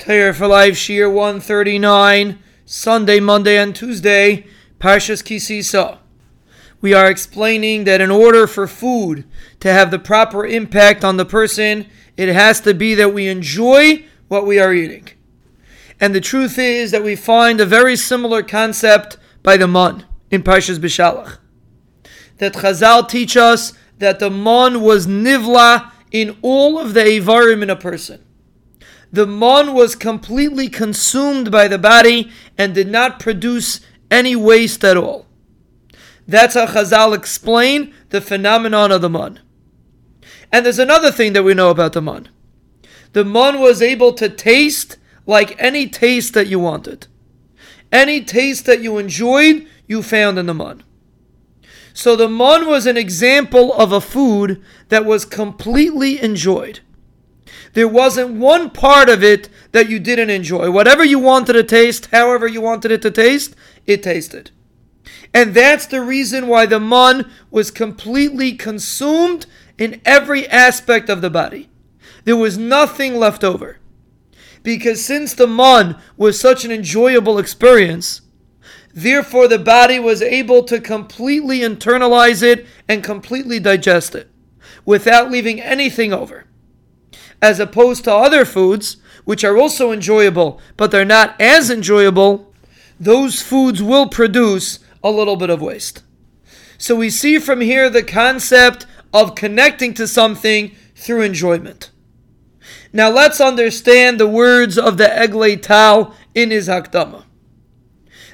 Torah for Life, Shiur 139, Sunday, Monday, and Tuesday, Parshas Kisisa. We are explaining that in order for food to have the proper impact on the person, it has to be that we enjoy what we are eating. And the truth is that we find a very similar concept by the Mun in Parshas Bishalach. That Chazal teach us that the Mun was nivla in all of the Evarim in a person the mon was completely consumed by the body and did not produce any waste at all. That's how Chazal explain the phenomenon of the mon. And there's another thing that we know about the mon. The mon was able to taste like any taste that you wanted. Any taste that you enjoyed, you found in the mon. So the mon was an example of a food that was completely enjoyed. There wasn't one part of it that you didn't enjoy. Whatever you wanted to taste, however you wanted it to taste, it tasted. And that's the reason why the mun was completely consumed in every aspect of the body. There was nothing left over. Because since the mun was such an enjoyable experience, therefore the body was able to completely internalize it and completely digest it without leaving anything over as opposed to other foods, which are also enjoyable, but they're not as enjoyable, those foods will produce a little bit of waste. So we see from here the concept of connecting to something through enjoyment. Now let's understand the words of the Eglei Tal in his Hakdama.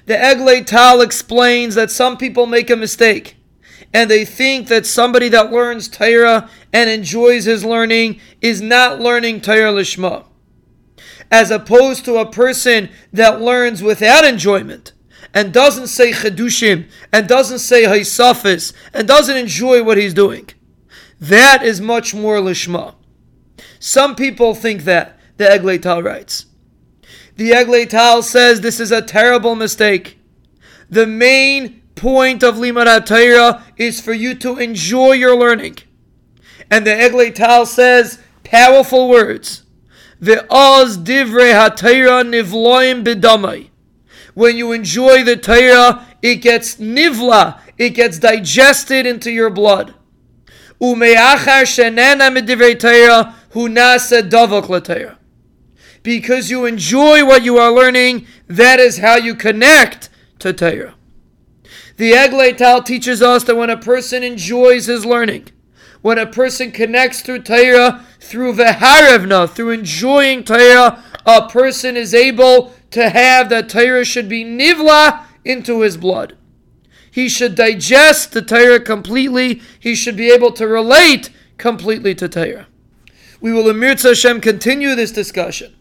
The Eglei Tal explains that some people make a mistake and they think that somebody that learns Torah and enjoys his learning is not learning Torah Lishma. As opposed to a person that learns without enjoyment and doesn't say Chedushim and doesn't say Haisafis and doesn't enjoy what he's doing. That is much more Lishma. Some people think that, the Eglei Tal writes. The Eglei Tal says this is a terrible mistake. The main point of Limud Torah is for you to enjoy your learning. And the Eglei Tal says powerful words. The Oz Divrei HaTorah Nivloim B'damai. When you enjoy the Torah, it gets nivla, it gets digested into your blood. Umeachar shenena medivrei Torah hunasa davok Because you enjoy what you are learning, that is how you connect to Torah. The Eglei Tal teaches us that when a person enjoys his learning, when a person connects through Torah, through Veharevna, through enjoying Torah, a person is able to have that Torah should be nivla into his blood. He should digest the Torah completely. He should be able to relate completely to Torah. We will, Emir Hashem, continue this discussion